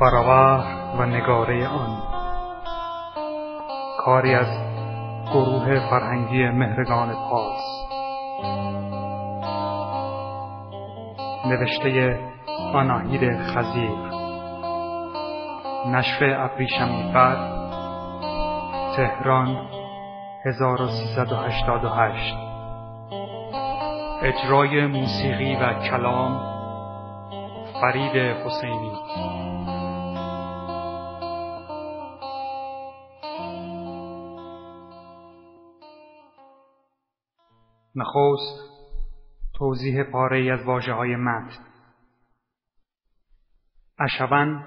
فراور و نگاره آن. کاری از گروه فرهنگی مهرگان پاس. نوشته آناهید خزیر نشر ابریشمی فر. تهران 1388 اجرای موسیقی و کلام فرید حسینی. نخست توضیح پاره از واجه های متن. اشون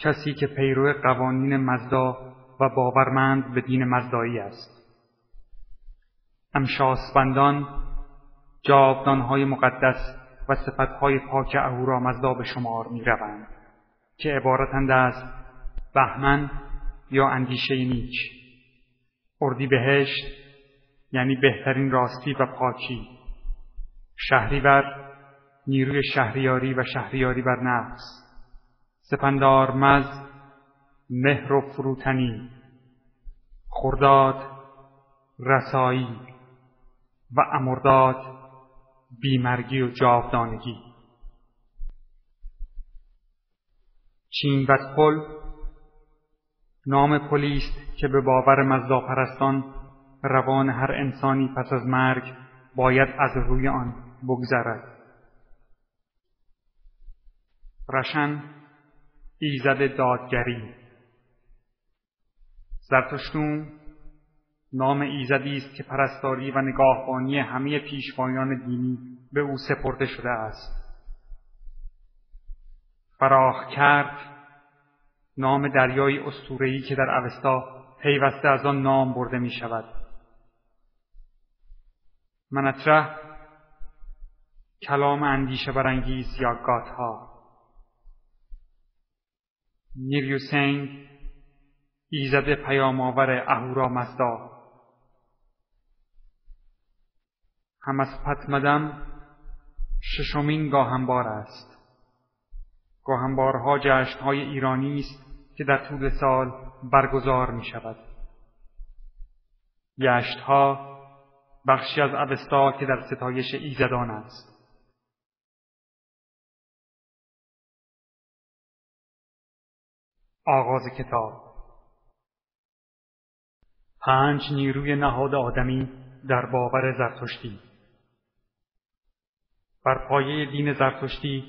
کسی که پیرو قوانین مزدا و باورمند به دین مزدایی است. امشاسبندان جاودانهای مقدس و صفتهای پاک اهورامزدا به شمار می روند که عبارتند از بهمن یا اندیشه نیک اردی بهشت یعنی بهترین راستی و پاکی. شهریور نیروی شهریاری و شهریاری بر نفس. سپندار مز مهر و فروتنی. خرداد رسایی. و امرداد بیمرگی و جاودانگی. پل. نام پلی است که به باور مزداپرستان روان هر انسانی پس از مرگ باید از روی آن بگذرد. رشن ایزد دادگری. زرتشتون نام ایزدی است که پرستاری و نگاهبانی همه پیشوایان دینی به او سپرده شده است. فراخ کرد نام دریای استورهی که در اوستا پیوسته از آن نام برده می شود منطره کلام اندیشه برانگیز یا گاتها نیریوسنگ ایزد پیامآور اهورا مزدا. هم از پتمدم ششمین گاهنبار است. گاهنبارها جشنهای ایرانی است که در طول سال برگزار می شود گشتها بخشی از اوستا که در ستایش ایزدان است. آغاز کتاب. پنج نیروی نهاد آدمی در باور زرتشتی. بر پایه دین زرتشتی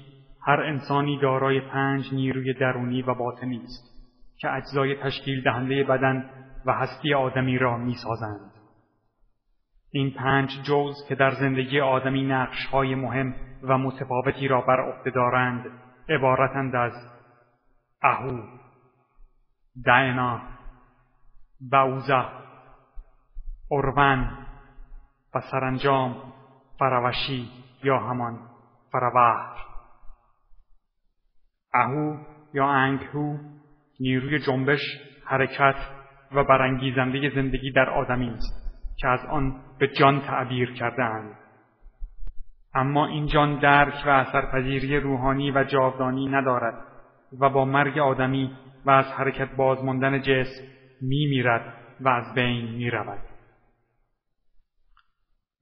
هر انسانی دارای پنج نیروی درونی و باطنی است که اجزای تشکیل دهنده بدن و هستی آدمی را می سازند. این پنج جوز که در زندگی آدمی نقش های مهم و متفاوتی را بر عهده دارند عبارتند از اهو دعنا بعوزه اروان و سرانجام فروشی یا همان فروهر. اهو یا انگهو نیروی جنبش حرکت و برانگیزنده زندگی در آدمی است. که از آن به جان تعبیر کردهاند. اما این جان درک و اثرپذیری روحانی و جاودانی ندارد و با مرگ آدمی و از حرکت بازماندن جسم می میرد و از بین می رود.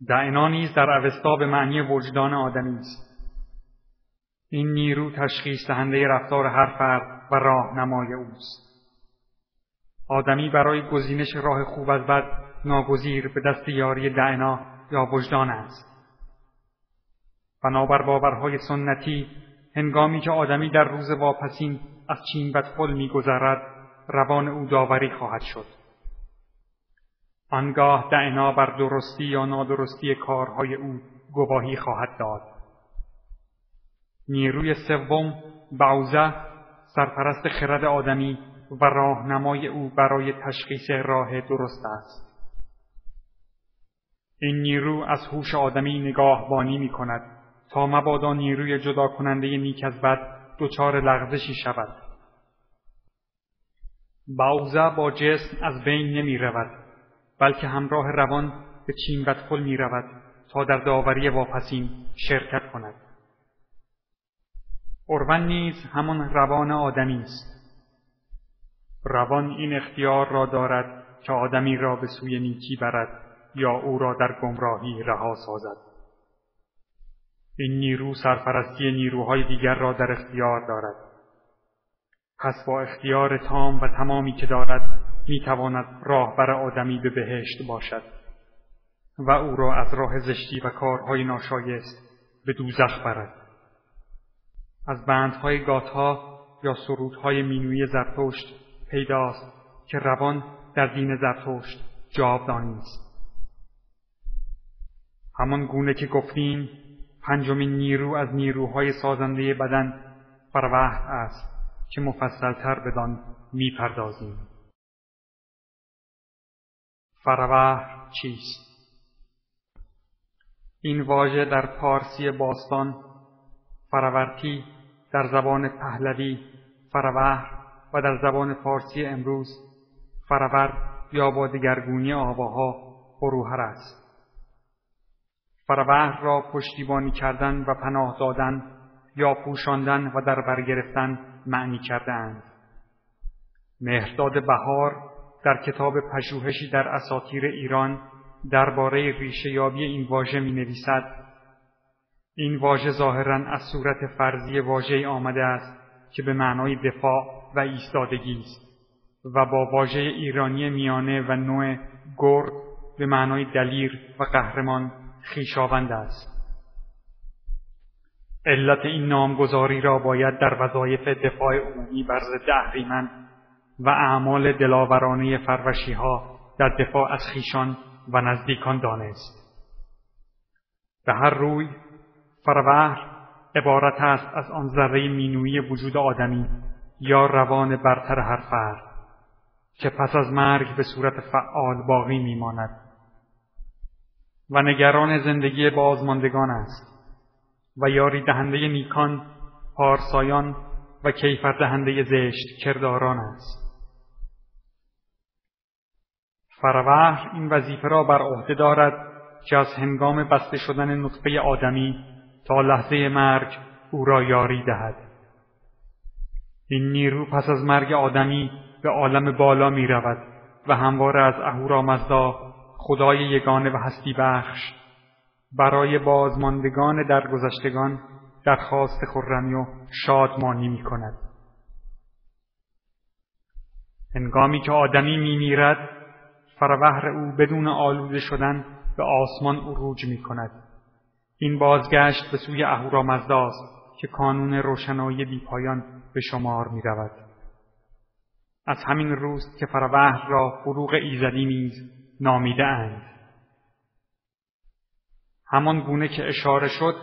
دعنا نیز در اوستا به معنی وجدان آدمی است. این نیرو تشخیص دهنده رفتار هر فرد و راهنمای اوست. آدمی برای گزینش راه خوب از بد ناگزیر به دست یاری دعنا یا وجدان است. بنابر باورهای سنتی هنگامی که آدمی در روز واپسین از چین بدخل میگذرد روان او داوری خواهد شد. آنگاه دعنا بر درستی یا نادرستی کارهای او گواهی خواهد داد. نیروی سوم بعوزه سرپرست خرد آدمی و راهنمای او برای تشخیص راه درست است. این نیرو از هوش آدمی نگاهبانی می کند تا مبادا نیروی جدا کننده نیک از بد دچار لغزشی شود. باوزه با جسم از بین نمی رود بلکه همراه روان به چین بدخل می رود تا در داوری واپسین شرکت کند. اروان نیز همان روان آدمی است. روان این اختیار را دارد که آدمی را به سوی نیکی برد یا او را در گمراهی رها سازد. این نیرو سرپرستی نیروهای دیگر را در اختیار دارد. پس با اختیار تام و تمامی که دارد می‌تواند راهبر آدمی به بهشت باشد و او را از راه زشتی و کارهای ناشایست به دوزخ برد. از بندهای گاتها یا سرودهای مینوی زرتشت پیداست که روان در دین زرتشت جاودانی است همان گونه که گفتیم پنجمین نیرو از نیروهای سازنده بدن فروهد است که مفصلتر بدان می‌پردازیم. فروهد چیست؟ این واژه در پارسی باستان فرورتی در زبان پهلوی فروهر در زبان فارسی امروز فرور یا با دگرگونی آواها فروهر است. فروهر را پشتیبانی کردن و پناه دادن یا پوشاندن و در بر گرفتن معنی کردهاند. مهرداد بهار در کتاب پژوهشی در اساطیر ایران درباره ریشه یابی این واژه می نویسد این واژه ظاهرا از صورت فرضی واژه آمده است که به معنای دفاع و ایستادگی است و با واژه ایرانی میانه و نوع گرد به معنای دلیر و قهرمان خیشاوند است. علت این نامگذاری را باید در وظایف دفاع عمومی بر ضد اهریمن و اعمال دلاورانه فروشی ها در دفاع از خیشان و نزدیکان دانست. به هر روی فروهر عبارت است از آن ذره مینوی وجود آدمی یا روان برتر هر فرد که پس از مرگ به صورت فعال باقی میماند. و نگران زندگی بازماندگان است و یاری دهنده نیکان پارسایان و کیفر دهنده زشت کرداران است. فروهر این وظیفه را بر عهده دارد که از هنگام بسته شدن نطفه آدمی تا لحظه مرگ او را یاری دهد. این نیرو پس از مرگ آدمی به عالم بالا می رود و همواره از اهورامزدا خدای یگانه و هستی بخش برای بازماندگان درگذشتگان درخواست خرمی و شادمانی می کند. هنگامی که آدمی می میرد فروهر او بدون آلوده شدن به آسمان عروج می کند. این بازگشت به سوی اهورامزداست که کانون روشنایی بیپایان به شمار می رود. از همین روست که فروهر را فروغ ایزدی نیز نامیده اند. همان گونه که اشاره شد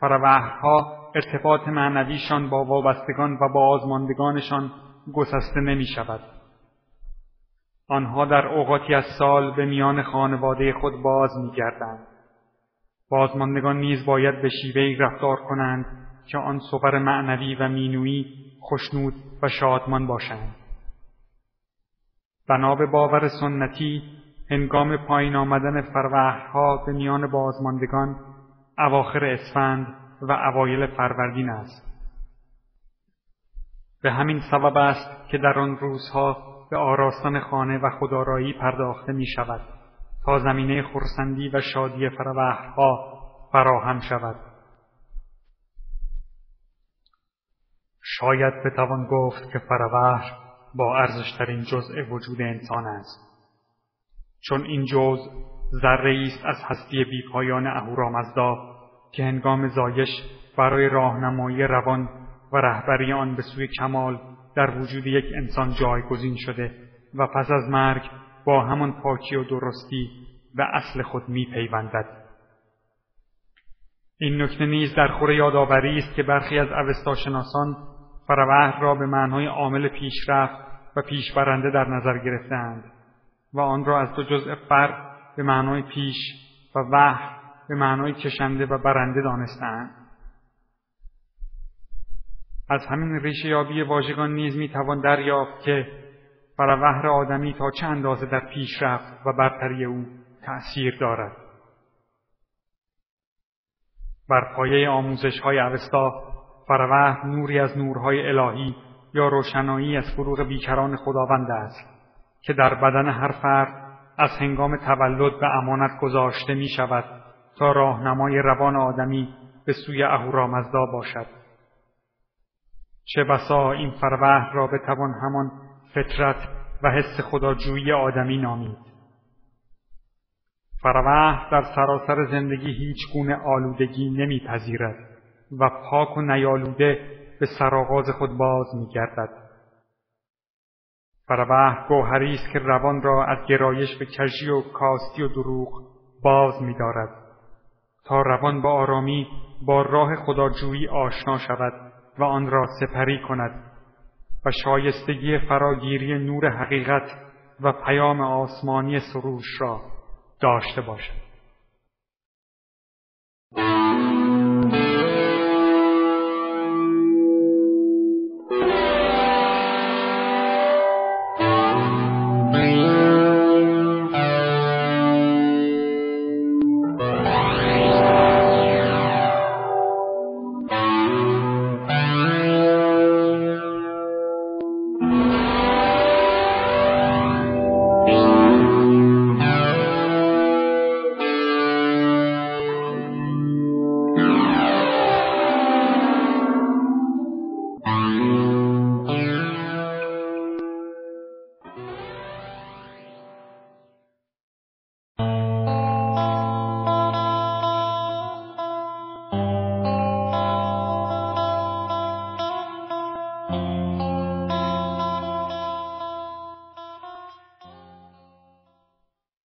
فروهرها ارتباط معنویشان با وابستگان و با آزماندگانشان گسسته نمی شود. آنها در اوقاتی از سال به میان خانواده خود باز می گردند. بازماندگان نیز باید به شیوهی رفتار کنند که آن صور معنوی و مینویی خشنود و شادمان باشند. بنا به باور سنتی هنگام پایین آمدن فروهرها به میان بازماندگان اواخر اسفند و اوایل فروردین است. به همین سبب است که در آن روزها به آراستن خانه و خدارایی پرداخته می شود تا زمینه خورسندی و شادی فروهرها فراهم شود. شاید بتوان گفت که فروهر با ارزشترین جزء وجود انسان است. چون این جز ذره است از هستی بیپایان اهورامزدا که هنگام زایش برای راهنمایی روان و رهبری آن به سوی کمال در وجود یک انسان جایگزین شده و پس از مرگ با همان پاکی و درستی و اصل خود می پیوندد. این نکته نیز در خور یادآوری است که برخی از اوستاشناسان فروهر را به معنای عامل پیشرفت و پیشبرنده در نظر گرفتند و آن را از دو جزء فرد به معنای پیش و وحر به معنای کشنده و برنده دانستند. از همین ریشه یابی واژگان نیز می‌توان دریافت که فروهر آدمی تا چه اندازه در پیشرفت و برتری او تأثیر دارد. بر پایه آموزش های اوستا فروه نوری از نورهای الهی یا روشنایی از فروغ بیکران خداوند است که در بدن هر فرد از هنگام تولد به امانت گذاشته می شود تا راهنمای روان آدمی به سوی اهورامزدا باشد. چه بسا این فروه را بتوان همان فطرت و حس خداجویی آدمی نامید. فروه در سراسر زندگی هیچ گونه آلودگی نمیپذیرد. و پاک و نیالوده به سرآغاز خود باز میگردد. فروه گوهری است که روان را از گرایش به کژی و کاستی و دروغ باز میدارد. تا روان با آرامی با راه خداجویی آشنا شود و آن را سپری کند و شایستگی فراگیری نور حقیقت و پیام آسمانی سروش را داشته باشد.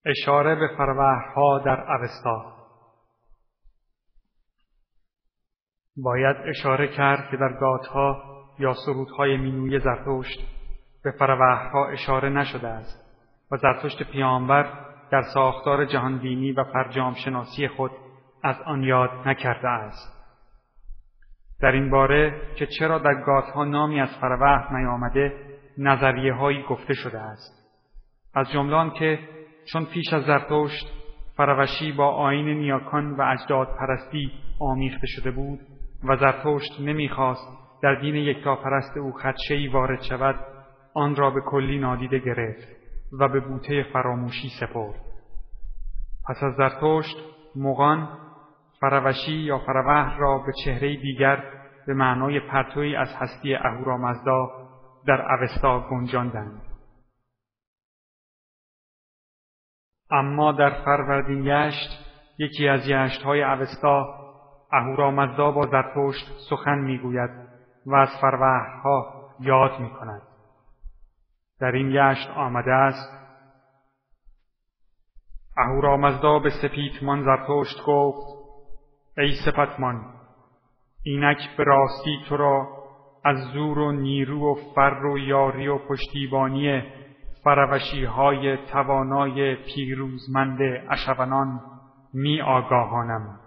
اشاره به فروهها در اوستا. باید اشاره کرد که در گاتها یا سرودهای مینوی زرتشت به فروهها اشاره نشده است و زرتشت پیامبر در ساختار جهانبینی و فرجام شناسی خود از آن یاد نکرده است. در این باره که چرا در گاتها نامی از فروه نیامده نظریه هایی گفته شده است. از جملان که چون پیش از زرتشت فروشی با آین نیاکان و اجداد پرستی آمیخته شده بود و زرتشت نمی‌خواست در دین یکتاپرست او خدشهای وارد شود آن را به کلی نادیده گرفت و به بوته فراموشی سپرد. پس از زرتشت مغان فروشی یا فروه را به چهره دیگر به معنای پرتوی از هستی اهورامزدا در اوستا گنجاندند. اما در فروردین یشت یکی از یشتهای اوستا اهورامزدا با زرتشت سخن می‌گوید. و از فروهها یاد می کند. در این یشت آمده است اهورامزدا به سپیتمان زرتشت گفت ای سپتمان اینک به راستی تو را از زور و نیرو و فر و یاری و پشتیبانی فروشی های توانای پیروزمند اشونان می آگاهانم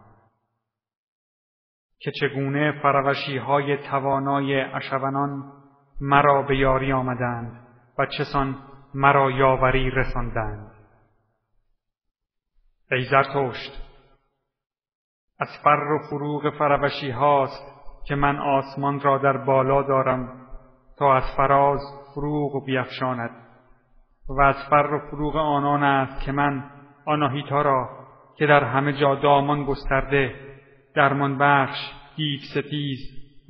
که چگونه فروشی های توانای اشونان مرا به یاری آمدند و چسان مرا یاوری رساندند. ای زرتشت از فر و فروغ فروشی هاست که من آسمان را در بالا دارم تا از فراز فروغ بیفشاند و از فر و فروغ آنان است که من آناهیتا را که در همه جا دامان گسترده درمان بخش دیو ستیز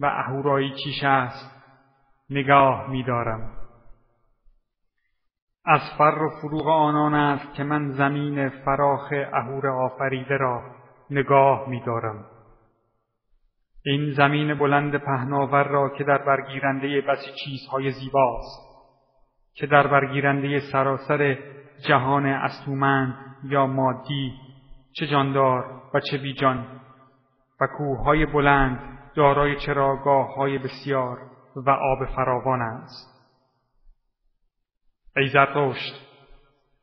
و اهورایی چیش است نگاه می‌دارم. از فر و فروغ آنان است که من زمین فراخ اهور آفریده را نگاه می‌دارم. این زمین بلند پهناور را که در برگیرنده بسی چیزهای زیباست که در برگیرنده سراسر جهان استومند یا مادی چه جاندار و چه بیجان. و کوههای بلند دارای چراگاه های بسیار و آب فراوان است. ای زرتشت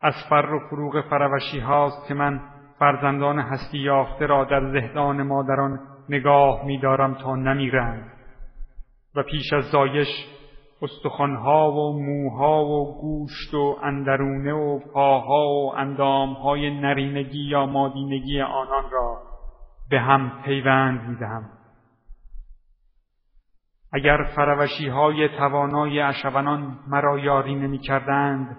از فر و فروغ فروشی هاست که من فرزندان هستی یافته را در زهدان مادران نگاه می‌دارم تا نمیرند. و پیش از زایش استخوانها و موها و گوشت و اندرونه و پاها و اندامهای نرینگی یا مادینگی آنان را به هم پیوند می‌دهم اگر فروشی های توانای اشونان مرا یاری نمی کردند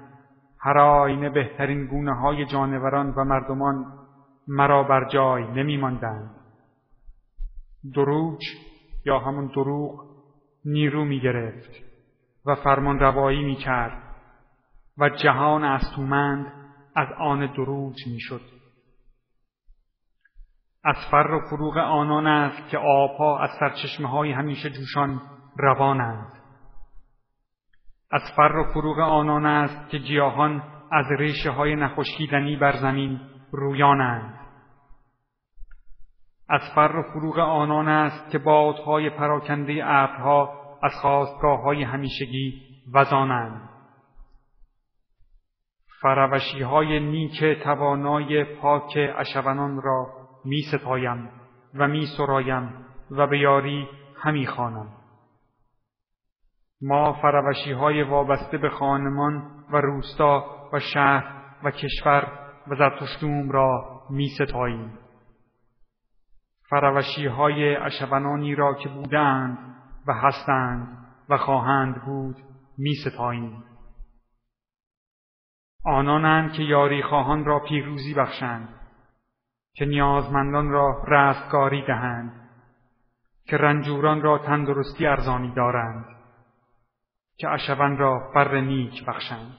هر آینه بهترین گونه های جانوران و مردمان مرا بر جای نمی ماندند. دروج یا همون دروغ نیرو می گرفت و فرمان روایی می کرد و جهان استومند از آن دروج می شد. از فر و فروغ آنان است که آبها از سرچشمه های همیشه جوشان روانند. از فر و فروغ آنان است که گیاهان از ریشه های نخشکیدنی بر زمین رویانند. از فر و فروغ آنان است که بادهای پراکنده ابرها از خواستگاه های همیشگی وزانند. فروشی های نیک توانای پاک اشونان را می ستایم و می سرایم و به یاری همی خوانم. ما فروشی های وابسته به خانمان و روستا و شهر و کشور و زرتشتوم را می ستاییم. فروشی های اشونانی را که بودند و هستند و خواهند بود می ستاییم. آنانند که یاری خواهان را پیروزی بخشند که نیازمندان را رستگاری دهند که رنجوران را تندرستی ارزانی دارند که اشون را فر نیک بخشند.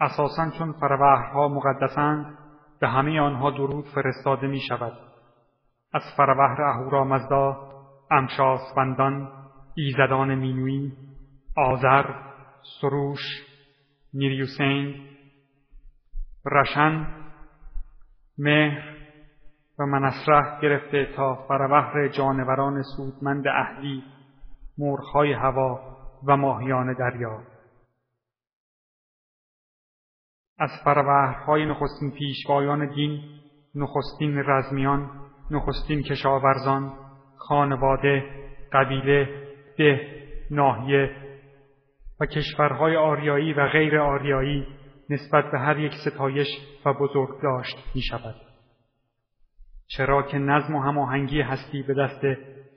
اساسا چون فروهرها مقدسند به همه آنها درود فرستاده می شود از فروهر اهورامزدا امشاسپندان ایزدان مینوی آذر سروش نیریوسین رشن مهر و منصره گرفته تا فروهر جانوران سودمند اهلی مرغهای هوا و ماهیان دریا. از فروهرهای نخستین پیشوایان دین نخستین رزمیان نخستین کشاورزان خانواده قبیله ده ناحیه و کشورهای آریایی و غیر آریایی نسبت به هر یک ستایش و بزرگ داشت می شود. چرا که نظم و هماهنگی هستی به دست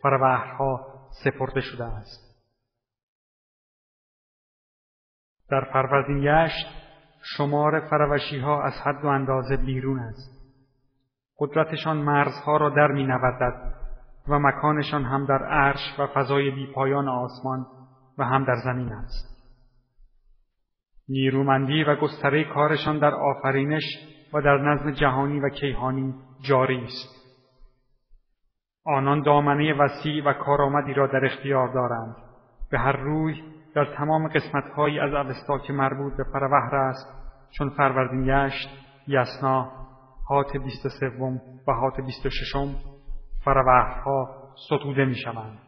فروهرها سپرده شده است. در فروردین یشت شمار فروشی ها از حد و اندازه بیرون است. قدرتشان مرزها را در می و مکانشان هم در عرش و فضای بیپایان آسمان و هم در زمین است. نیرومندی و گستره کارشان در آفرینش و در نظم جهانی و کیهانی جاری است. آنان دامنه وسیع و کارآمدی را در اختیار دارند. به هر روی در تمام قسمتهایی از اوستا که مربوط به فروهر است چون فروردین گشت یسنا هات بیست سوم و هات بیست ششم فروهرها ستوده می شوند.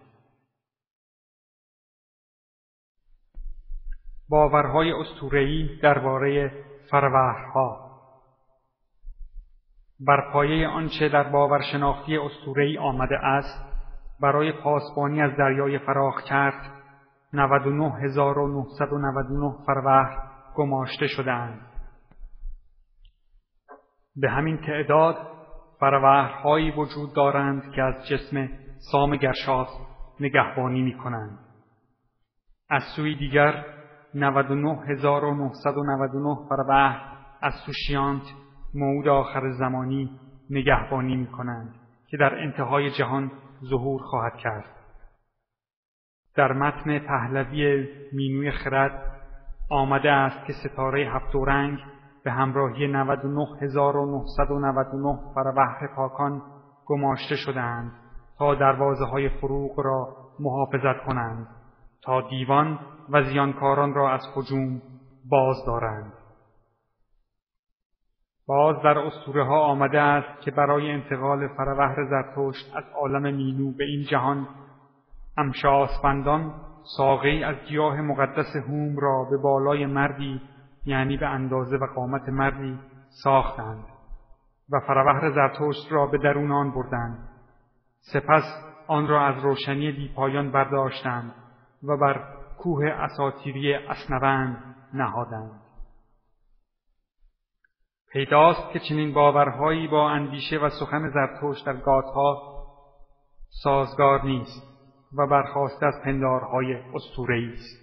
باورهای استورهی درباره فروهرها بر پایه آنچه در باورشناختی استورهی آمده است برای پاسبانی از دریای فراخ کرد 99999 فروهر گماشته شدهاند به همین تعداد فروهرهایی وجود دارند که از جسم سام گرشاس نگهبانی می کنند. از سوی دیگر 99999 فروهر از سوشیانت موعود آخر زمانی نگهبانی می کنند که در انتهای جهان ظهور خواهد کرد. در متن پهلوی مینوی خرد آمده است که ستاره هفت رنگ به همراهی 99999 فروهر پاکان گماشته شدند تا دروازه های فروغ را محافظت کنند تا دیوان و زیانکاران را از هجوم باز دارند. باز در اسطوره ها آمده است که برای انتقال فروهر زرتشت از عالم مینو به این جهان امشاسپندان ساقه از گیاه مقدس هوم را به بالای مردی یعنی به اندازه و قامت مردی ساختند و فروهر زرتشت را به درون آن بردند. سپس آن را از روشنی دیپایان برداشتند و بر کوه اساتیری اسنوند نهادند. پیداست که چنین باورهایی با اندیشه و سخن زرتشت در گاتها سازگار نیست. و برخواسته از پندارهای اسطوره‌ای است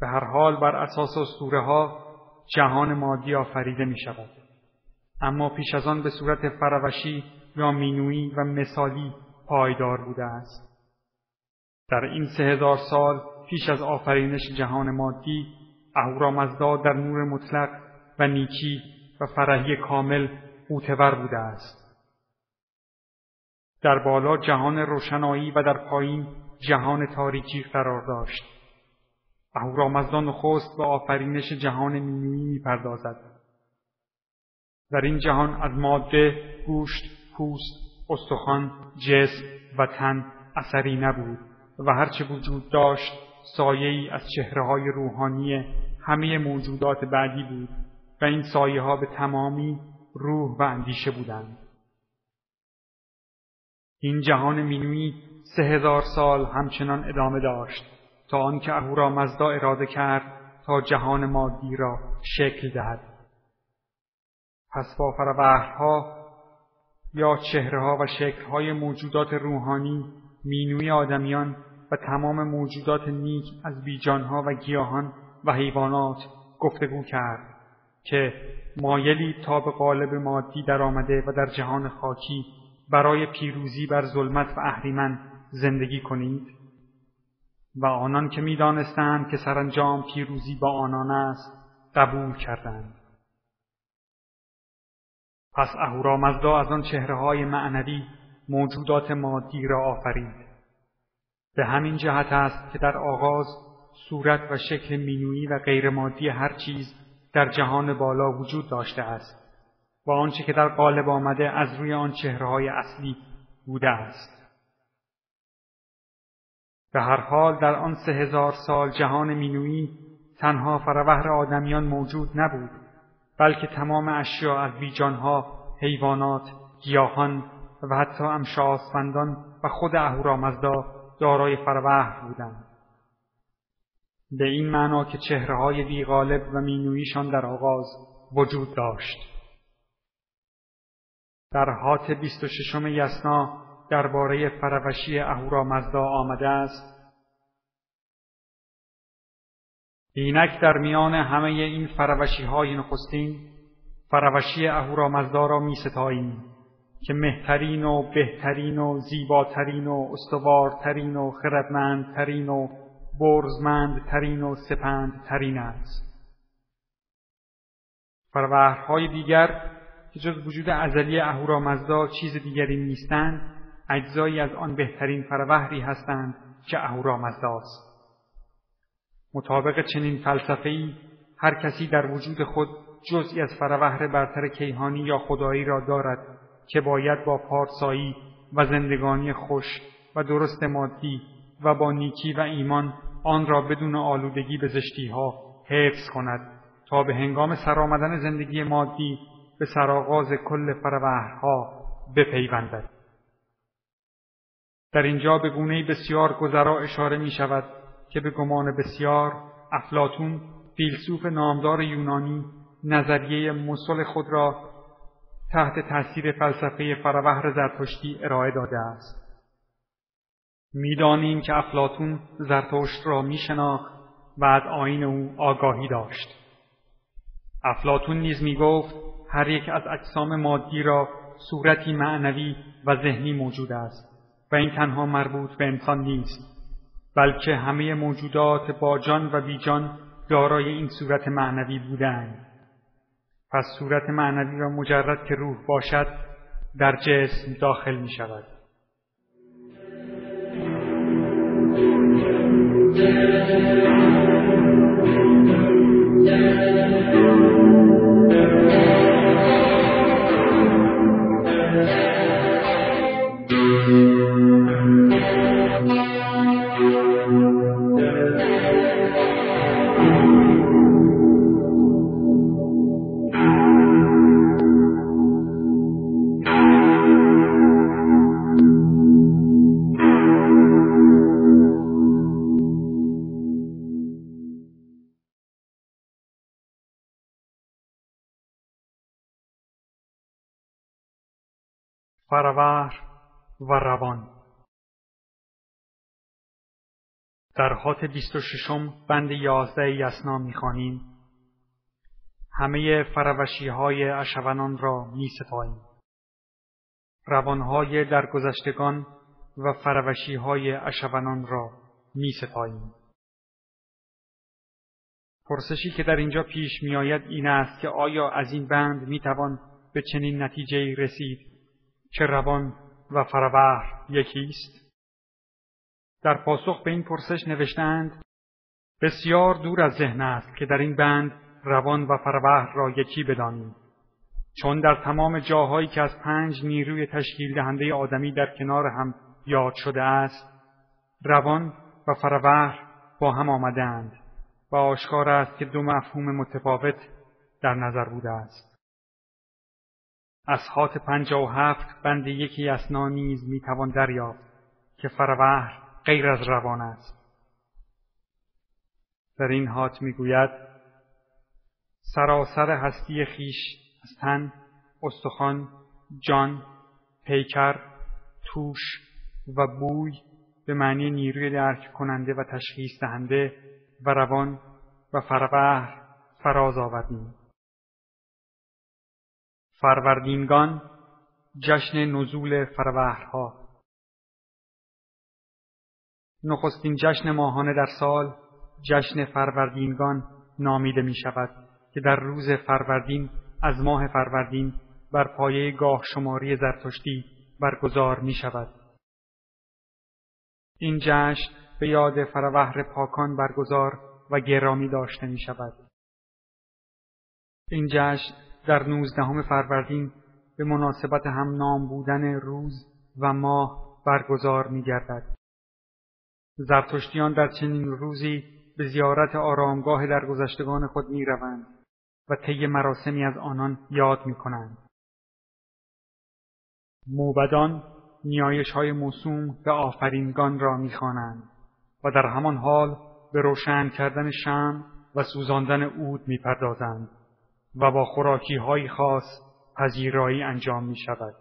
به هر حال بر اساس اسطوره ها جهان مادی آفریده می شود. اما پیش از آن به صورت فروشی یا مینویی و مثالی پایدار بوده است. در این سه هزار سال پیش از آفرینش جهان مادی اهورامزدا در نور مطلق و نیکی و فرهی کامل قوتور بوده است. در بالا جهان روشنایی و در پایین جهان تاریکی قرار داشت. اهورامزدا نخست به آفرینش جهان مینویی می‌پردازد. در این جهان از ماده، گوشت، پوست، استخوان، جسم و تن اثری نبود و هرچه وجود داشت سایه ای از چهره های روحانی همه موجودات بعدی بود و این سایه ها به تمامی روح و اندیشه بودند. این جهان مینوی سه هزار سال همچنان ادامه داشت تا آنکه اهورامزدا اراده کرد تا جهان مادی را شکل دهد. پس با یا چهره و شکل های موجودات روحانی مینوی آدمیان و تمام موجودات نیک از بیجانها و گیاهان و حیوانات گفتگو کرد که مایلی تا به قالب مادی در آمده و در جهان خاکی برای پیروزی بر ظلمت و اهریمن زندگی کنید و آنان که می‌دانستند که سرانجام پیروزی با آنان است قبول کردند. پس اهورامزدا از آن چهره های معنوی موجودات مادی را آفرید. به همین جهت است که در آغاز صورت و شکل مینویی و غیرمادی هر چیز در جهان بالا وجود داشته است. و آنچه که در قالب آمده از روی آن چهرههای اصلی بوده است. به هر حال در آن سه هزار سال جهان مینویی تنها فروهر آدمیان موجود نبود بلکه تمام اشیا از بیجانها، حیوانات، گیاهان و حتی امشاسفندان و خود اهورامزدا دارای فروهر بودند. به این معنا که چهره های بیغالب و مینویشان در آغاز وجود داشت. در حات بیست و ششم یسنا درباره فروشی اهورامزدا آمده است. اینک در میان همه این فروشی های نخستین فروشی اهورامزدا را می ستاییم که مهترین و بهترین و زیباترین و استوارترین و خردمندترین و برزمندترین و سپندترین است. فروهرهای دیگر که جز وجود ازلی اهورامزدا چیز دیگری نیستند اجزایی از آن بهترین فروهری هستند که اهورامزداست مطابق چنین فلسفه‌ای هر کسی در وجود خود جزئی از فروهر برتر کیهانی یا خدایی را دارد که باید با پارسایی و زندگانی خوش و درست مادی و با نیکی و ایمان آن را بدون آلودگی به ها حفظ کند تا به هنگام سرآمدن زندگی مادی به سرآغاز کل فروهرها بپیوندد در اینجا به گونه بسیار گذرا اشاره می شود که به گمان بسیار افلاتون فیلسوف نامدار یونانی نظریه مسل خود را تحت تاثیر فلسفه فروهر زرتشتی ارائه داده است. می‌دانیم که افلاتون زرتشت را میشناخت و از آین او آگاهی داشت. افلاتون نیز می گفت هر یک از اجسام مادی را صورتی معنوی و ذهنی موجود است و این تنها مربوط به انسان نیست بلکه همه موجودات با جان و بیجان دارای این صورت معنوی بودند پس صورت معنوی را مجرد که روح باشد در جسم داخل می شود فروهر و روان در حات بیست و ششم بند یازده یسنا می‌خوانیم همه فروشی های اشونان را می ستاییم. روانهای درگذشتگان و فروشی های اشونان را می ستاییم. پرسشی که در اینجا پیش می آید این است که آیا از این بند می توان به چنین نتیجه رسید که روان و فروهر یکی است؟ در پاسخ به این پرسش نوشتند بسیار دور از ذهن است که در این بند روان و فروهر را یکی بدانیم چون در تمام جاهایی که از پنج نیروی تشکیل دهنده آدمی در کنار هم یاد شده است روان و فروهر با هم آمدند و آشکار است که دو مفهوم متفاوت در نظر بوده است از حات پنجا و هفت بند یکی اسنا نیز می‌توان دریافت که فروهر غیر از روان است. در این حات می‌گوید سراسر هستی خیش از تن استخوان جان پیکر توش و بوی به معنی نیروی درک کننده و تشخیص دهنده و روان و فروهر فراز آوردیم فروردینگان جشن نزول فروهرها نخستین جشن ماهانه در سال جشن فروردینگان نامیده می شود که در روز فروردین از ماه فروردین بر پایه گاه شماری زرتشتی برگزار می شود. این جشن به یاد فروهر پاکان برگزار و گرامی داشته می شود. این جشن در نوزدهم فروردین به مناسبت هم نام بودن روز و ماه برگزار می گردد. زرتشتیان در چنین روزی به زیارت آرامگاه درگذشتگان خود می روند و طی مراسمی از آنان یاد می کنند. موبدان نیایش های موسوم به آفرینگان را می‌خوانند و در همان حال به روشن کردن شم و سوزاندن اود می‌پردازند و با خوراکی های خاص پذیرایی انجام می شود.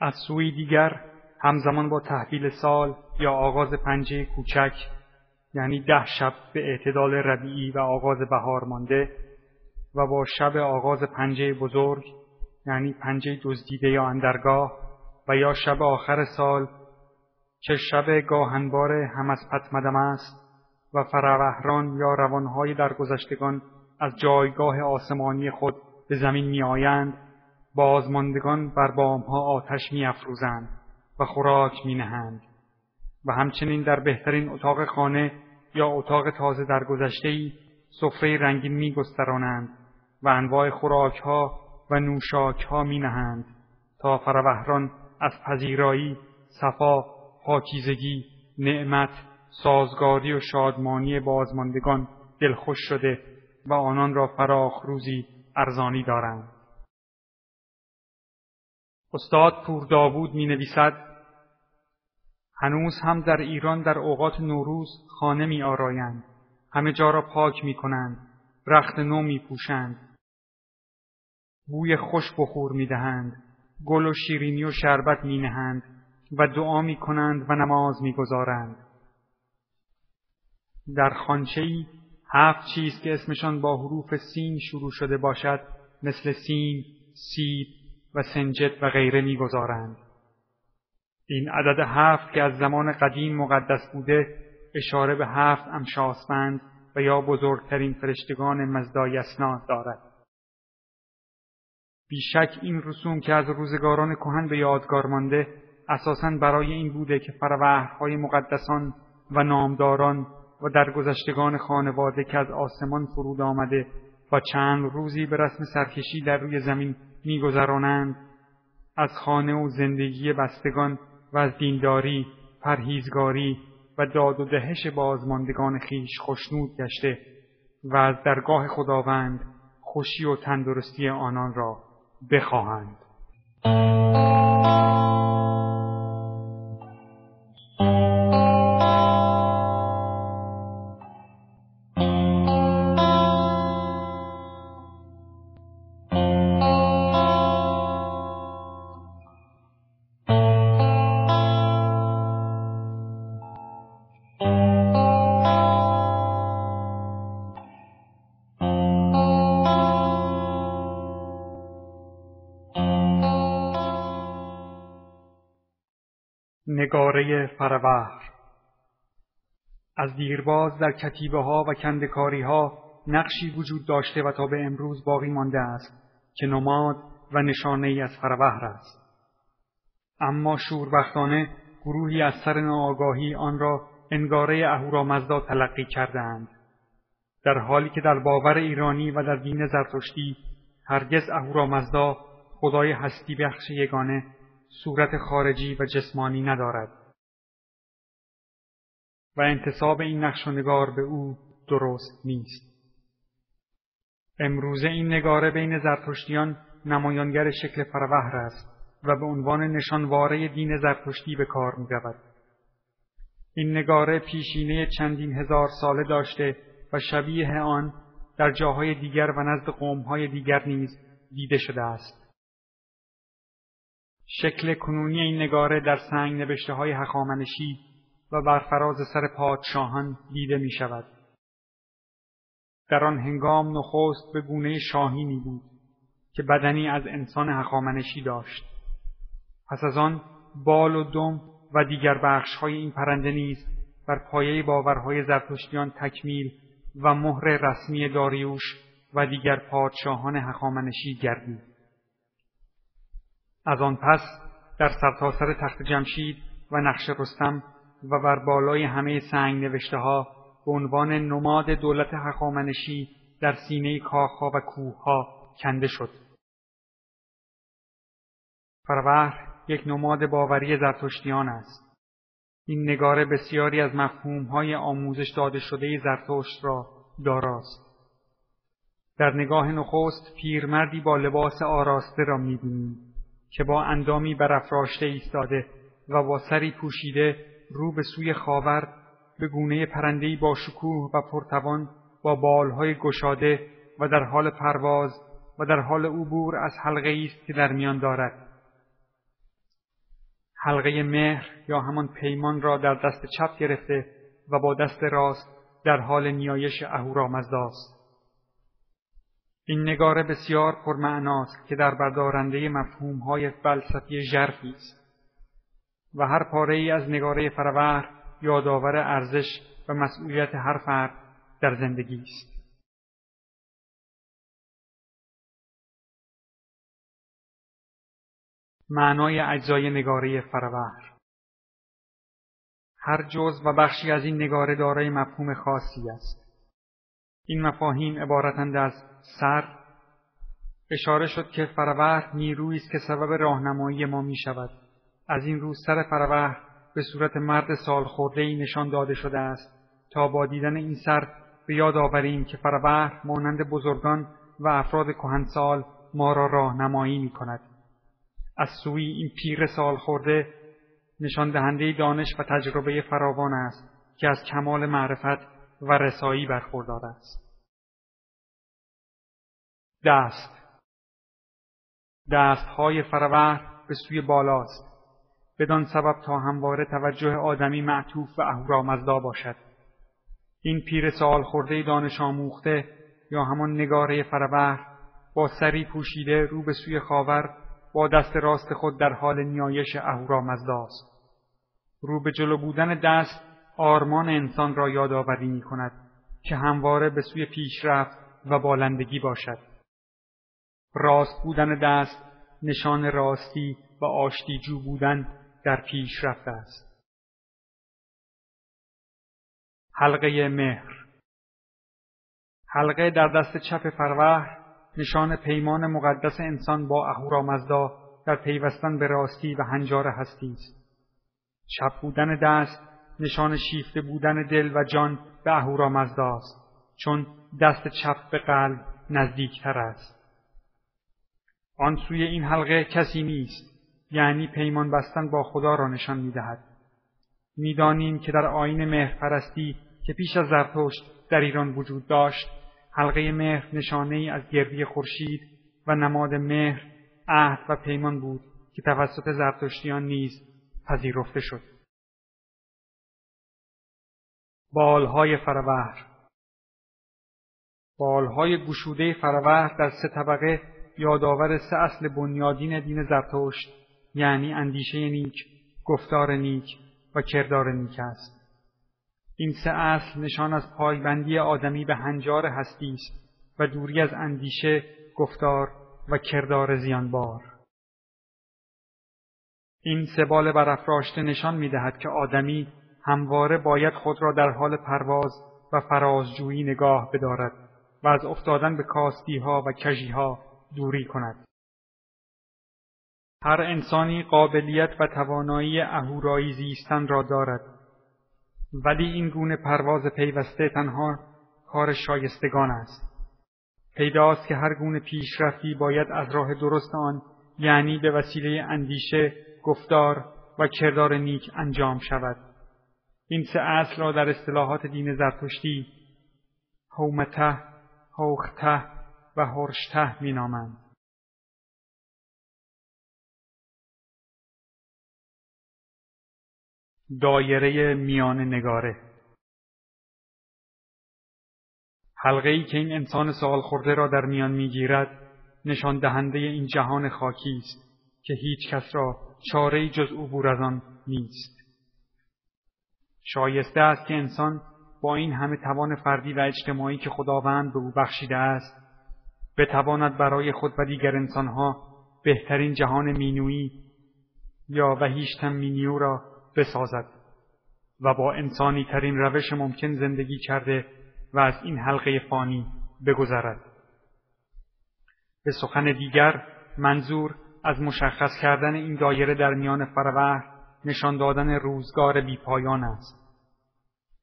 از سوی دیگر همزمان با تحویل سال یا آغاز پنجه کوچک یعنی ده شب به اعتدال ربیعی و آغاز بهار مانده و با شب آغاز پنجه بزرگ یعنی پنجه دزدیده یا اندرگاه و یا شب آخر سال که شب گاهنبار هم از پتمدم است و فروهران یا روانهای درگذشتگان از جایگاه آسمانی خود به زمین می آیند بازماندگان بر بامها آتش می افروزند و خوراک می نهند و همچنین در بهترین اتاق خانه یا اتاق تازه در ای سفره رنگین می گسترانند و انواع خوراک ها و نوشاک ها می نهند تا فروهران از پذیرایی، صفا، پاکیزگی، نعمت، سازگاری و شادمانی بازماندگان دلخوش شده و آنان را فراخ روزی ارزانی دارند. استاد پور داوود می نویسد هنوز هم در ایران در اوقات نوروز خانه می آرایند. همه جا را پاک می کنند. رخت نو می پوشند. بوی خوش بخور می دهند. گل و شیرینی و شربت می نهند و دعا می کنند و نماز می گذارند. در خانچهی هفت چیز که اسمشان با حروف سین شروع شده باشد مثل سین، سیب و سنجد و غیره می‌گذارند. این عدد هفت که از زمان قدیم مقدس بوده اشاره به هفت امشاسپند و یا بزرگترین فرشتگان مزدایسنا دارد. بیشک این رسوم که از روزگاران کهن به یادگار مانده اساساً برای این بوده که فروهرهای مقدسان و نامداران و درگذشتگان خانواده که از آسمان فرود آمده و چند روزی به رسم سرکشی در روی زمین میگذرانند از خانه و زندگی بستگان و از دینداری، پرهیزگاری و داد و دهش بازماندگان خیش خشنود گشته و از درگاه خداوند خوشی و تندرستی آنان را بخواهند. نگاره فروهر از دیرباز در کتیبه ها و کندکاری ها نقشی وجود داشته و تا به امروز باقی مانده است که نماد و نشانه ای از فروهر است. اما شوربختانه گروهی از سر ناآگاهی آن را انگاره اهورامزدا تلقی کردند. در حالی که در باور ایرانی و در دین زرتشتی هرگز اهورامزدا خدای هستی بخش یگانه صورت خارجی و جسمانی ندارد و انتصاب این نقش و نگار به او درست نیست. امروزه این نگاره بین زرتشتیان نمایانگر شکل فروهر است و به عنوان نشانواره دین زرتشتی به کار می رود. این نگاره پیشینه چندین هزار ساله داشته و شبیه آن در جاهای دیگر و نزد قومهای دیگر نیز دیده شده است. شکل کنونی این نگاره در سنگ نوشته های هخامنشی و بر فراز سر پادشاهان دیده می شود. در آن هنگام نخست به گونه شاهینی بود که بدنی از انسان هخامنشی داشت. پس از آن بال و دم و دیگر بخش های این پرنده نیز بر پایه باورهای زرتشتیان تکمیل و مهر رسمی داریوش و دیگر پادشاهان هخامنشی گردید. از آن پس در سرتاسر تخت جمشید و نقش رستم و بر بالای همه سنگ نوشته ها به عنوان نماد دولت هخامنشی در سینه کاخها و کوهها کنده شد. فروهر یک نماد باوری زرتشتیان است. این نگاره بسیاری از مفهومهای آموزش داده شده زرتشت را داراست. در نگاه نخست پیرمردی با لباس آراسته را می‌بینیم که با اندامی برافراشته ایستاده و با سری پوشیده رو به سوی خاور به گونه پرندهی با شکوه و پرتوان با بالهای گشاده و در حال پرواز و در حال عبور از حلقه است که در میان دارد. حلقه مهر یا همان پیمان را در دست چپ گرفته و با دست راست در حال نیایش اهورامزداست. این نگاره بسیار پرمعناست که در بردارنده مفهومهای فلسفی ژرفی است و هر پاره ای از نگاره فروهر یادآور ارزش و مسئولیت هر فرد در زندگی است. معنای اجزای نگاره فروهر هر جز و بخشی از این نگاره دارای مفهوم خاصی است. این مفاهیم عبارتند از سر اشاره شد که فروهر نیرویی است که سبب راهنمایی ما می شود. از این روز سر فروهر به صورت مرد سال خورده نشان داده شده است تا با دیدن این سر به یاد آوریم که فروهر مانند بزرگان و افراد کهنسال ما را راهنمایی می کند. از سوی این پیر سال خورده نشان دهنده دانش و تجربه فراوان است که از کمال معرفت و رسایی برخوردار است. دست. دستهای فروهر به سوی بالاست. بدان سبب تا همواره توجه آدمی معطوف و اهورامزدا باشد. این پیر سال خورده دانش آموخته یا همان نگاره فروهر با سری پوشیده رو به سوی خاور با دست راست خود در حال نیایش اهورامزداست رو به جلو بودن دست آرمان انسان را یادآوری می کند که همواره به سوی پیشرفت و بالندگی باشد. راست بودن دست نشان راستی و آشتیجو بودن در پیشرفت است. حلقه مهر. حلقه در دست چپ فروهر نشان پیمان مقدس انسان با اهورامزدا در پیوستن به راستی و هنجار هستی است. چپ بودن دست نشان شیفته بودن دل و جان به اهورامزدا است چون دست چپ به قلب نزدیکتر است. آن سوی این حلقه کسی نیست یعنی پیمان بستن با خدا را نشان می‌دهد. می‌دانیم که در آین مهرپرستی که پیش از زرتشت در ایران وجود داشت حلقه مهر نشانه ای از گردی خورشید و نماد مهر عهد و پیمان بود که توسط زرتشتیان نیز پذیرفته شد. بالهای فروهر بالهای گشوده فروهر در سه طبقه یادآور سه اصل بنیادین دین زرتشت یعنی اندیشه نیک گفتار نیک و کردار نیک است. این سه اصل نشان از پایبندی آدمی به هنجار هستی است و دوری از اندیشه گفتار و کردار زیانبار. این سبال برافراشته نشان می‌دهد که آدمی همواره باید خود را در حال پرواز و فرازجویی نگاه بدارد و از افتادن به ها و ها دوری کند. هر انسانی قابلیت و توانایی اهورایی زیستن را دارد. ولی این گونه پرواز پیوسته تنها کار شایستگان است. پیداست که هر گونه پیشرفتی باید از راه درست آن یعنی به وسیله اندیشه گفتار و کردار نیک انجام شود. این سه اصل را در اصطلاحات دین زرتشتی هومته هوخته و هرشته مینامند. دایره میان نگاره حلقه ای که این انسان سوال خورده را در میان می‌گیرد نشان دهنده این جهان خاکی است که هیچ کس را چاره جز عبور از آن نیست. شایسته است که انسان با این همه توان فردی و اجتماعی که خداوند به او بخشیده است بتواند برای خود و دیگر انسانها بهترین جهان مینویی یا وحیشتم مینیو را بسازد و با انسانی ترین روش ممکن زندگی کرده و از این حلقه فانی بگذرد. به سخن دیگر منظور از مشخص کردن این دایره در میان فروهر نشان دادن روزگار بیپایان است.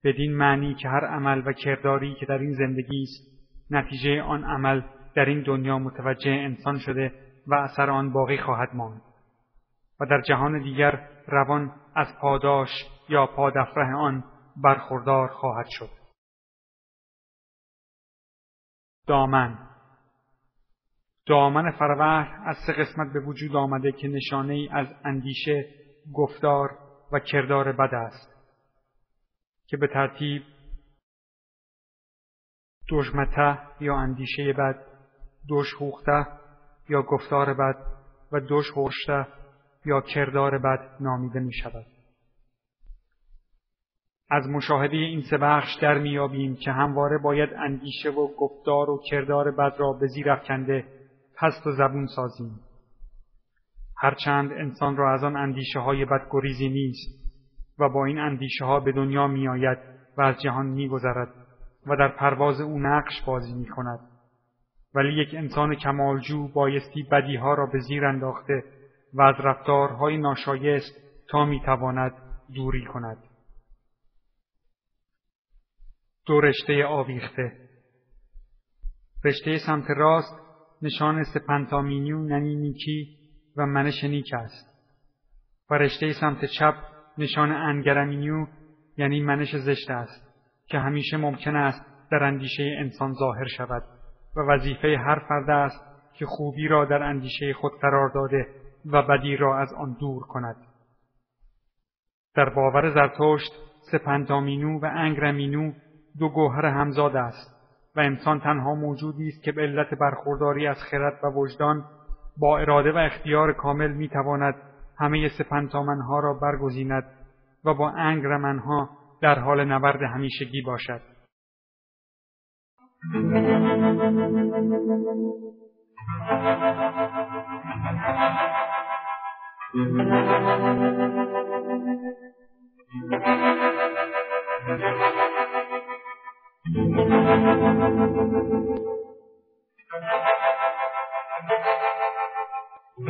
بدین معنی که هر عمل و کرداری که در این زندگی است نتیجه آن عمل در این دنیا متوجه انسان شده و اثر آن باقی خواهد ماند و در جهان دیگر روان از پاداش یا پادفره آن برخوردار خواهد شد. دامن دامن فروهر از سه قسمت به وجود آمده که نشانه ای از اندیشه، گفتار و کردار بد است که به ترتیب دشمته یا اندیشه بد، دشهوخته یا گفتار بد و دشهوشته یا کردار بد نامیده می شود. از مشاهده این سه بخش در میابیم که همواره باید اندیشه و گفتار و کردار بد را به زیر افکنده پست و زبون سازیم. هرچند انسان را از آن اندیشه های بد گریزی نیست و با این اندیشه ها به دنیا می آید و از جهان می گذرد و در پرواز او نقش بازی می کند. ولی یک انسان کمالجو بایستی بدیها را به زیر انداخته و از رفتارهای ناشایست تا می‌تواند دوری کند. دو رشته آویخته رشته سمت راست نشان سپنتامینیو ننینیکی و منش نیک است و رشته سمت چپ نشان انگرمینیو یعنی منش زشت است که همیشه ممکن است در اندیشه انسان ظاهر شود و وظیفه هر فرد است که خوبی را در اندیشه خود قرار داده و بدی را از آن دور کند. در باور زرتشت سپنتامینو و انگرمینو دو گوهر همزاد است و انسان تنها موجودی است که به علت برخورداری از خرد و وجدان با اراده و اختیار کامل می‌تواند همه سپنتامنها را برگزیند و با انگرمنها در حال نبرد همیشگی باشد. ریشه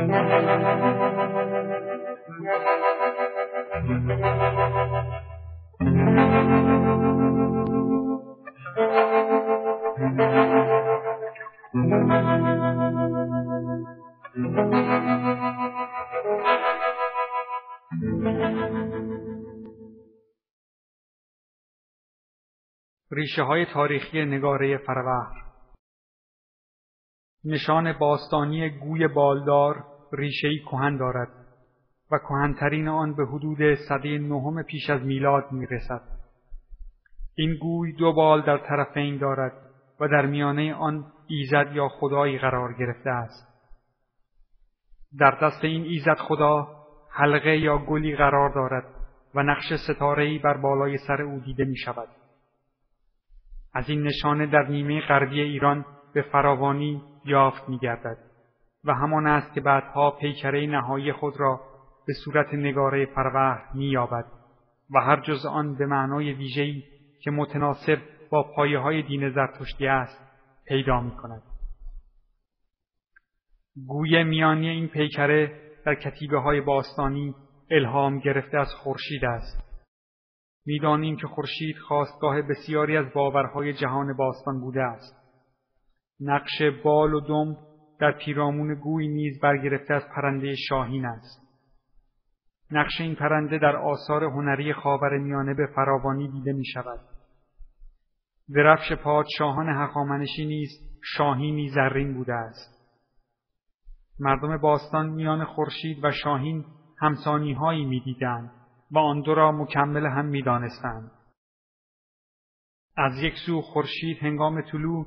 های تاریخی نگاره فروهر نشان باستانی گوی بالدار ریشهای کهن دارد و کهنترین آن به حدود صده نهم پیش از میلاد می‌رسد این گوی دو بال در طرفین دارد و در میانه آن ایزد یا خدایی قرار گرفته است در دست این ایزد خدا حلقه یا گلی قرار دارد و نقش ستاره‌ای بر بالای سر او دیده می شود. از این نشانه در نیمه غربی ایران به فراوانی یافت می گردد و همان است که بعدها پیکره نهایی خود را به صورت نگاره فروهر می یابد و هر جز آن به معنای ویژه‌ای که متناسب با پایه های دین زرتشتی است پیدا می کند. گوی میانی این پیکره در کتیبه های باستانی الهام گرفته از خورشید است. می‌دانیم که خورشید خواستگاه بسیاری از باورهای جهان باستان بوده است. نقش بال و دم در پیرامون گوی نیز برگرفته از پرنده شاهین است. نقش این پرنده در آثار هنری خاور میانه به فراوانی دیده می شود. درفش پادشاهان هخامنشی نیز شاهینی زرین بوده است. مردم باستان میان خورشید و شاهین همسانی هایی می دیدن و آن دو را مکمل هم می دانستند. از یک سو خورشید هنگام طلوع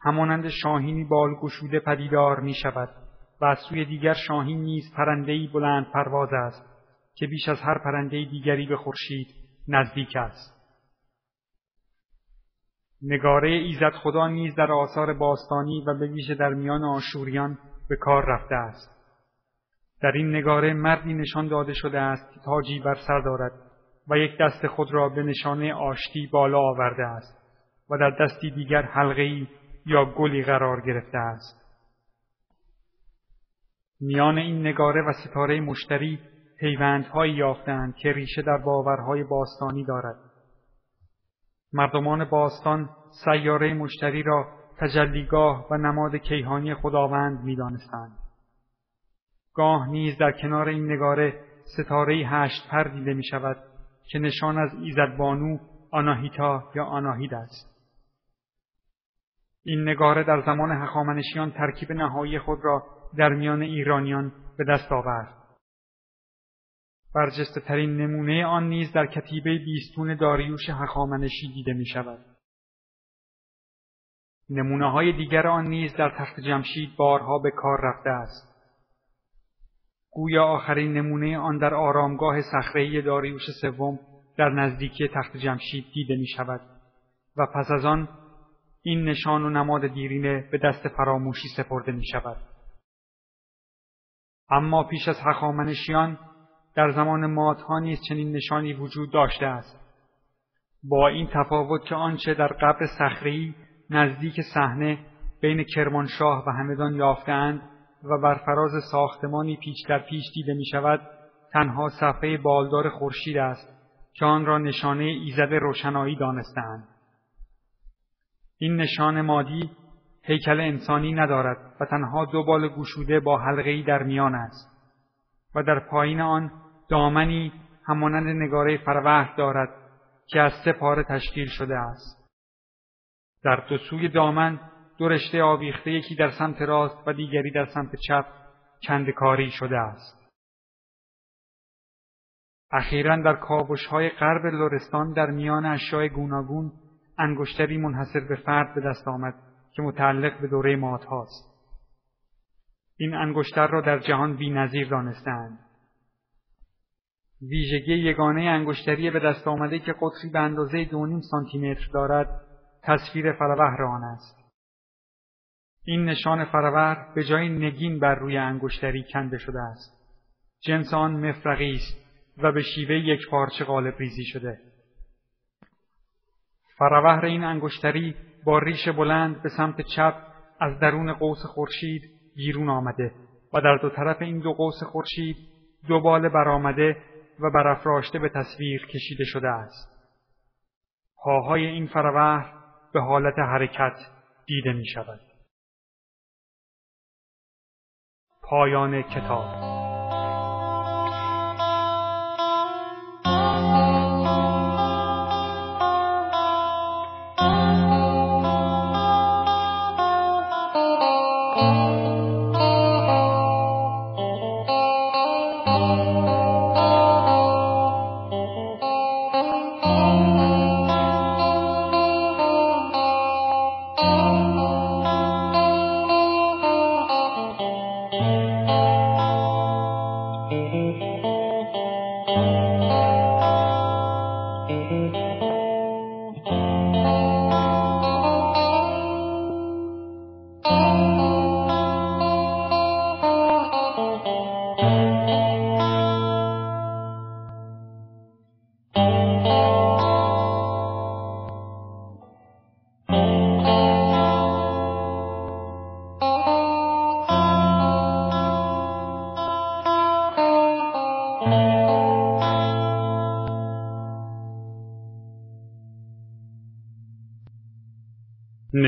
همانند شاهینی بالگشوده پدیدار می شود و از سوی دیگر شاهین نیز پرندهی بلند پرواز است که بیش از هر پرنده دیگری به خورشید نزدیک است. نگاره ایزد خدا نیز در آثار باستانی و به ویژه در میان آشوریان به کار رفته است. در این نگاره مردی نشان داده شده است که تاجی بر سر دارد و یک دست خود را به نشانه آشتی بالا آورده است و در دستی دیگر حلقه‌ای یا گلی قرار گرفته است. میان این نگاره و ستاره مشتری پیوندهایی یافتند که ریشه در باورهای باستانی دارد. مردمان باستان سیاره مشتری را تجلیگاه و نماد کیهانی خداوند می‌دانستند. گاه نیز در کنار این نگاره ستاره هشت پر دیده می شود که نشان از ایزدبانو آناهیتا یا آناهید است. این نگاره در زمان هخامنشیان ترکیب نهایی خود را در میان ایرانیان به دست آورد. برجسته ترین نمونه آن نیز در کتیبه بیستون داریوش هخامنشی دیده می شود. نمونه های دیگر آن نیز در تخت جمشید بارها به کار رفته است. گویا آخرین نمونه آن در آرامگاه صخره‌ای داریوش سوم در نزدیکی تخت جمشید دیده می شود و پس از آن این نشان و نماد دیرینه به دست فراموشی سپرده می شود. اما پیش از هخامنشیان در زمان مادها نیز چنین نشانی وجود داشته است. با این تفاوت که آنچه در قبر صخره‌ای نزدیک صحنه بین کرمانشاه و همدان یافتهاند و بر فراز ساختمانی پیچ در پیش دیده می شود تنها صفحه بالدار خورشید است که آن را نشانه ایزد روشنایی دانستهاند این نشان مادی هیکل انسانی ندارد و تنها دو بال گشوده با حلقهای در میان است و در پایین آن دامنی همانند نگاره فروهر دارد که از سه پاره تشکیل شده است در دو سوی دامن دو رشته آویخته یکی در سمت راست و دیگری در سمت چپ کندکاری شده است. اخیرا در کابوش های غرب لرستان در میان اشیاء گوناگون انگشتری منحصر به فرد به دست آمد که متعلق به دوره مات هاست. این انگشتر را در جهان بی نظیر دانستند. ویژگی یگانه انگشتری به دست آمده که قطری به اندازه دو نیم سانتیمتر دارد تصویر فروهر آن است. این نشان فرور به جای نگین بر روی انگشتری کنده شده است. جنس آن مفرقی است و به شیوه یک پارچه غالب ریزی شده. فروهر این انگشتری با ریش بلند به سمت چپ از درون قوس خورشید بیرون آمده و در دو طرف این دو قوس خورشید دو بال برآمده و برافراشته به تصویر کشیده شده است. پاهای این فروهر به حالت حرکت دیده می شود. پایان کتاب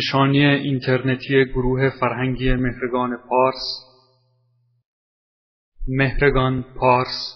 نشانی اینترنتی گروه فرهنگی مهرگان پارس مهرگان پارس